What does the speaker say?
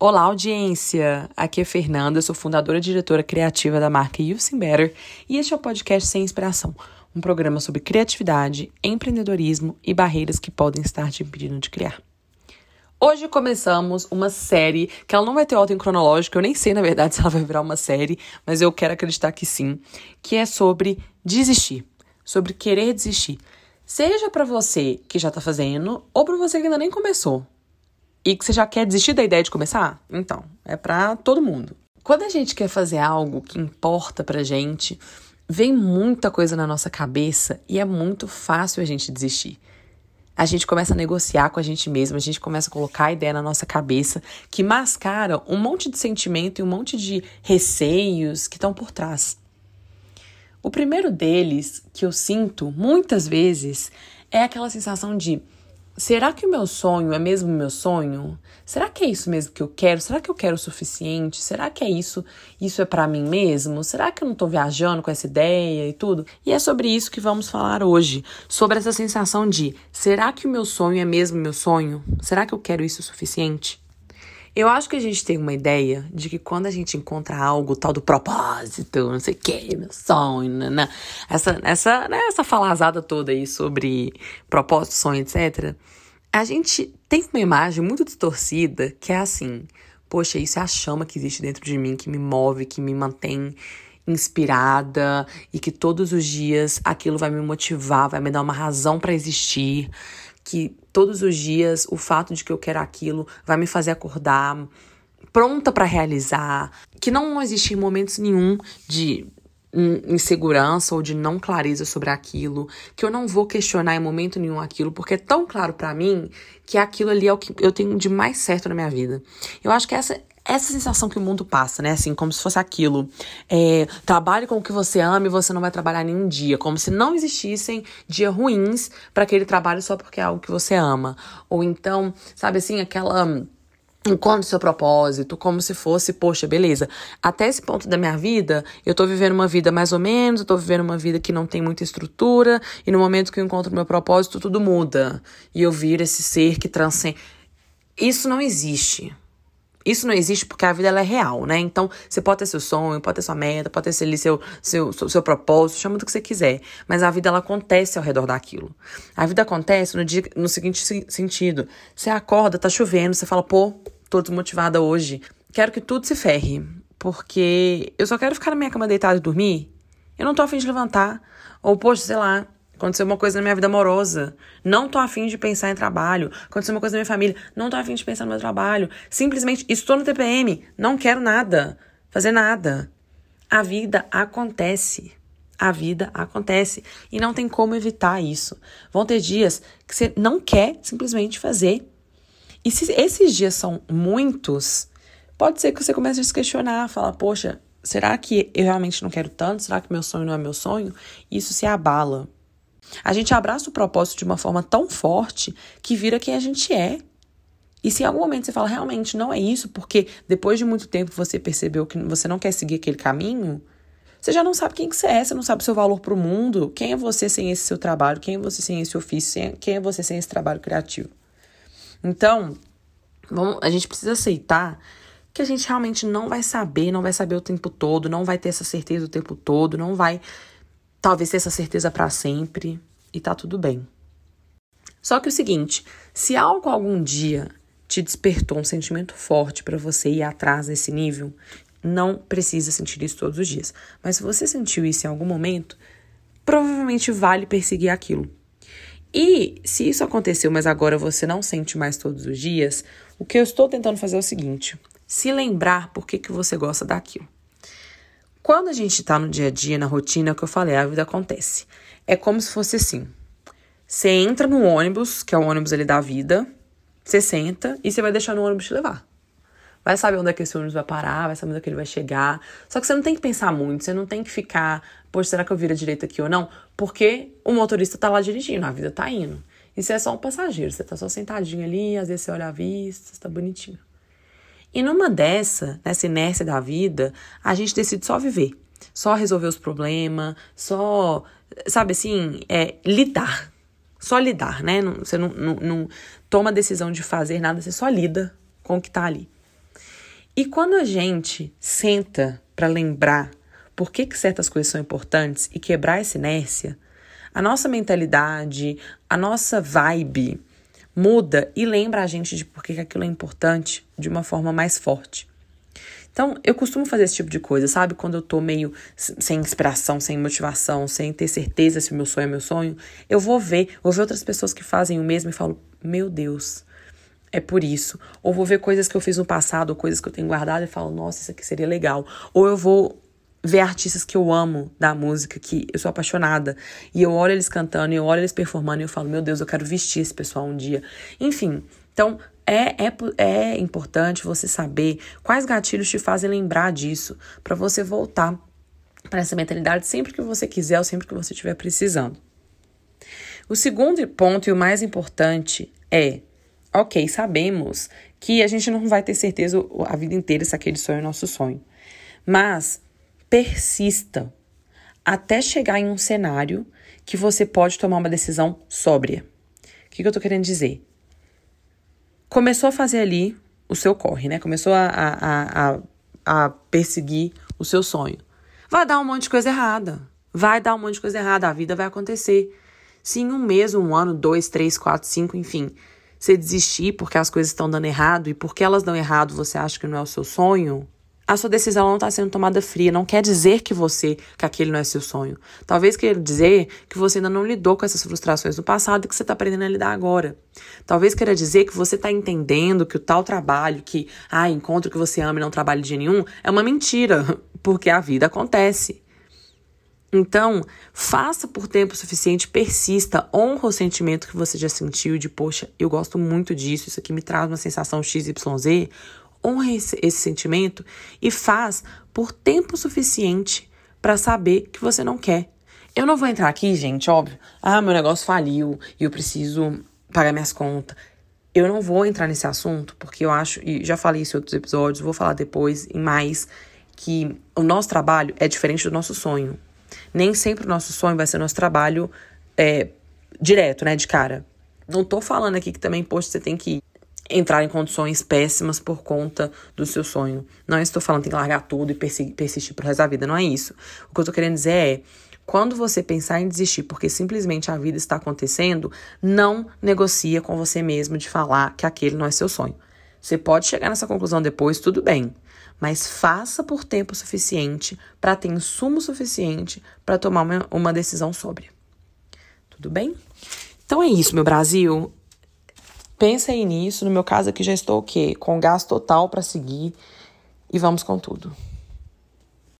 Olá, audiência! Aqui é Fernanda, sou fundadora e diretora criativa da marca You've Better e este é o podcast Sem Inspiração, um programa sobre criatividade, empreendedorismo e barreiras que podem estar te impedindo de criar. Hoje começamos uma série que ela não vai ter ordem cronológica, eu nem sei na verdade se ela vai virar uma série, mas eu quero acreditar que sim, que é sobre desistir, sobre querer desistir. Seja para você que já tá fazendo ou para você que ainda nem começou e que você já quer desistir da ideia de começar? Então, é para todo mundo. Quando a gente quer fazer algo que importa pra gente, vem muita coisa na nossa cabeça e é muito fácil a gente desistir. A gente começa a negociar com a gente mesmo, a gente começa a colocar a ideia na nossa cabeça que mascara um monte de sentimento e um monte de receios que estão por trás. O primeiro deles, que eu sinto muitas vezes, é aquela sensação de Será que o meu sonho é mesmo meu sonho? Será que é isso mesmo que eu quero? Será que eu quero o suficiente? Será que é isso? Isso é para mim mesmo? Será que eu não tô viajando com essa ideia e tudo? E é sobre isso que vamos falar hoje, sobre essa sensação de será que o meu sonho é mesmo meu sonho? Será que eu quero isso o suficiente? Eu acho que a gente tem uma ideia de que quando a gente encontra algo tal do propósito, não sei o que, meu sonho, né, né, essa, essa, né, essa falazada toda aí sobre propósito, sonho, etc., a gente tem uma imagem muito distorcida que é assim: poxa, isso é a chama que existe dentro de mim, que me move, que me mantém inspirada e que todos os dias aquilo vai me motivar, vai me dar uma razão para existir que todos os dias o fato de que eu quero aquilo vai me fazer acordar pronta para realizar, que não existir momentos nenhum de insegurança ou de não clareza sobre aquilo, que eu não vou questionar em momento nenhum aquilo, porque é tão claro para mim que aquilo ali é o que eu tenho de mais certo na minha vida. Eu acho que essa essa sensação que o mundo passa, né? Assim, como se fosse aquilo. É, trabalhe com o que você ama e você não vai trabalhar nenhum dia. Como se não existissem dias ruins para aquele trabalho só porque é algo que você ama. Ou então, sabe assim, aquela encontre seu propósito, como se fosse, poxa, beleza, até esse ponto da minha vida, eu tô vivendo uma vida mais ou menos, eu tô vivendo uma vida que não tem muita estrutura, e no momento que eu encontro meu propósito, tudo muda. E eu viro esse ser que transcende. Isso não existe. Isso não existe porque a vida ela é real, né? Então, você pode ter seu sonho, pode ter sua meta, pode ter seu, seu, seu, seu propósito, chama do que você quiser. Mas a vida ela acontece ao redor daquilo. A vida acontece no, dia, no seguinte sentido: você acorda, tá chovendo, você fala, pô, tô desmotivada hoje. Quero que tudo se ferre. Porque eu só quero ficar na minha cama deitada e dormir. Eu não tô afim de levantar. Ou, poxa, sei lá, Aconteceu uma coisa na minha vida amorosa. Não tô afim de pensar em trabalho. Aconteceu uma coisa na minha família. Não tô afim de pensar no meu trabalho. Simplesmente estou no TPM. Não quero nada. Fazer nada. A vida acontece. A vida acontece. E não tem como evitar isso. Vão ter dias que você não quer simplesmente fazer. E se esses dias são muitos, pode ser que você comece a se questionar, falar, poxa, será que eu realmente não quero tanto? Será que meu sonho não é meu sonho? Isso se abala. A gente abraça o propósito de uma forma tão forte que vira quem a gente é. E se em algum momento você fala, realmente não é isso, porque depois de muito tempo você percebeu que você não quer seguir aquele caminho, você já não sabe quem que você é, você não sabe o seu valor para o mundo, quem é você sem esse seu trabalho, quem é você sem esse ofício, quem é você sem esse trabalho criativo. Então, vamos, a gente precisa aceitar que a gente realmente não vai saber, não vai saber o tempo todo, não vai ter essa certeza o tempo todo, não vai talvez ter essa certeza para sempre e tá tudo bem. Só que o seguinte, se algo algum dia te despertou um sentimento forte para você ir atrás desse nível, não precisa sentir isso todos os dias. Mas se você sentiu isso em algum momento, provavelmente vale perseguir aquilo. E se isso aconteceu, mas agora você não sente mais todos os dias, o que eu estou tentando fazer é o seguinte: se lembrar por que, que você gosta daquilo. Quando a gente tá no dia a dia, na rotina, é o que eu falei, a vida acontece. É como se fosse assim. Você entra no ônibus, que é o ônibus ali da vida, você senta e você vai deixar no ônibus te levar. Vai saber onde é que esse ônibus vai parar, vai saber onde é que ele vai chegar. Só que você não tem que pensar muito, você não tem que ficar, poxa, será que eu viro a direita aqui ou não? Porque o motorista tá lá dirigindo, a vida tá indo. E você é só um passageiro, você tá só sentadinho ali, às vezes você olha a vista, você tá bonitinho. E numa dessa, nessa inércia da vida, a gente decide só viver, só resolver os problemas, só, sabe assim, é, lidar. Só lidar, né? Não, você não, não, não toma a decisão de fazer nada, você só lida com o que tá ali. E quando a gente senta para lembrar por que, que certas coisas são importantes e quebrar essa inércia, a nossa mentalidade, a nossa vibe muda e lembra a gente de por que, aquilo é importante de uma forma mais forte. Então, eu costumo fazer esse tipo de coisa, sabe? Quando eu tô meio sem inspiração, sem motivação, sem ter certeza se o meu sonho é meu sonho, eu vou ver, vou ver outras pessoas que fazem o mesmo e falo, meu Deus, é por isso. Ou vou ver coisas que eu fiz no passado, ou coisas que eu tenho guardado e falo, nossa, isso aqui seria legal. Ou eu vou ver artistas que eu amo da música, que eu sou apaixonada, e eu olho eles cantando, eu olho eles performando, e eu falo, meu Deus, eu quero vestir esse pessoal um dia. Enfim, então é, é, é importante você saber quais gatilhos te fazem lembrar disso, para você voltar para essa mentalidade sempre que você quiser ou sempre que você estiver precisando. O segundo ponto e o mais importante é ok, sabemos que a gente não vai ter certeza a vida inteira se aquele sonho é nosso sonho. Mas persista até chegar em um cenário que você pode tomar uma decisão sóbria. O que, que eu tô querendo dizer? Começou a fazer ali o seu corre, né? Começou a, a, a, a perseguir o seu sonho. Vai dar um monte de coisa errada. Vai dar um monte de coisa errada. A vida vai acontecer. Se em um mês, um ano, dois, três, quatro, cinco, enfim, você desistir porque as coisas estão dando errado e porque elas dão errado você acha que não é o seu sonho, a sua decisão não está sendo tomada fria. Não quer dizer que você, que aquele não é seu sonho. Talvez queira dizer que você ainda não lidou com essas frustrações no passado e que você está aprendendo a lidar agora. Talvez queira dizer que você está entendendo que o tal trabalho, que, ah, encontro que você ama e não trabalha de nenhum, é uma mentira, porque a vida acontece. Então, faça por tempo suficiente, persista, honra o sentimento que você já sentiu de, poxa, eu gosto muito disso, isso aqui me traz uma sensação XYZ. Honra esse, esse sentimento e faz por tempo suficiente para saber que você não quer. Eu não vou entrar aqui, gente, óbvio. Ah, meu negócio faliu e eu preciso pagar minhas contas. Eu não vou entrar nesse assunto porque eu acho, e já falei isso em outros episódios, vou falar depois em mais, que o nosso trabalho é diferente do nosso sonho. Nem sempre o nosso sonho vai ser nosso trabalho é, direto, né, de cara. Não tô falando aqui que também, poxa, você tem que entrar em condições péssimas por conta do seu sonho. Não estou falando tem que largar tudo e persistir pro resto da vida, não é isso. O que eu tô querendo dizer é, quando você pensar em desistir porque simplesmente a vida está acontecendo, não negocia com você mesmo de falar que aquele não é seu sonho. Você pode chegar nessa conclusão depois, tudo bem mas faça por tempo suficiente para ter insumo suficiente para tomar uma, uma decisão sóbria. Tudo bem? Então é isso, meu Brasil. Pensa aí nisso. No meu caso aqui já estou o quê? Com gás total para seguir e vamos com tudo.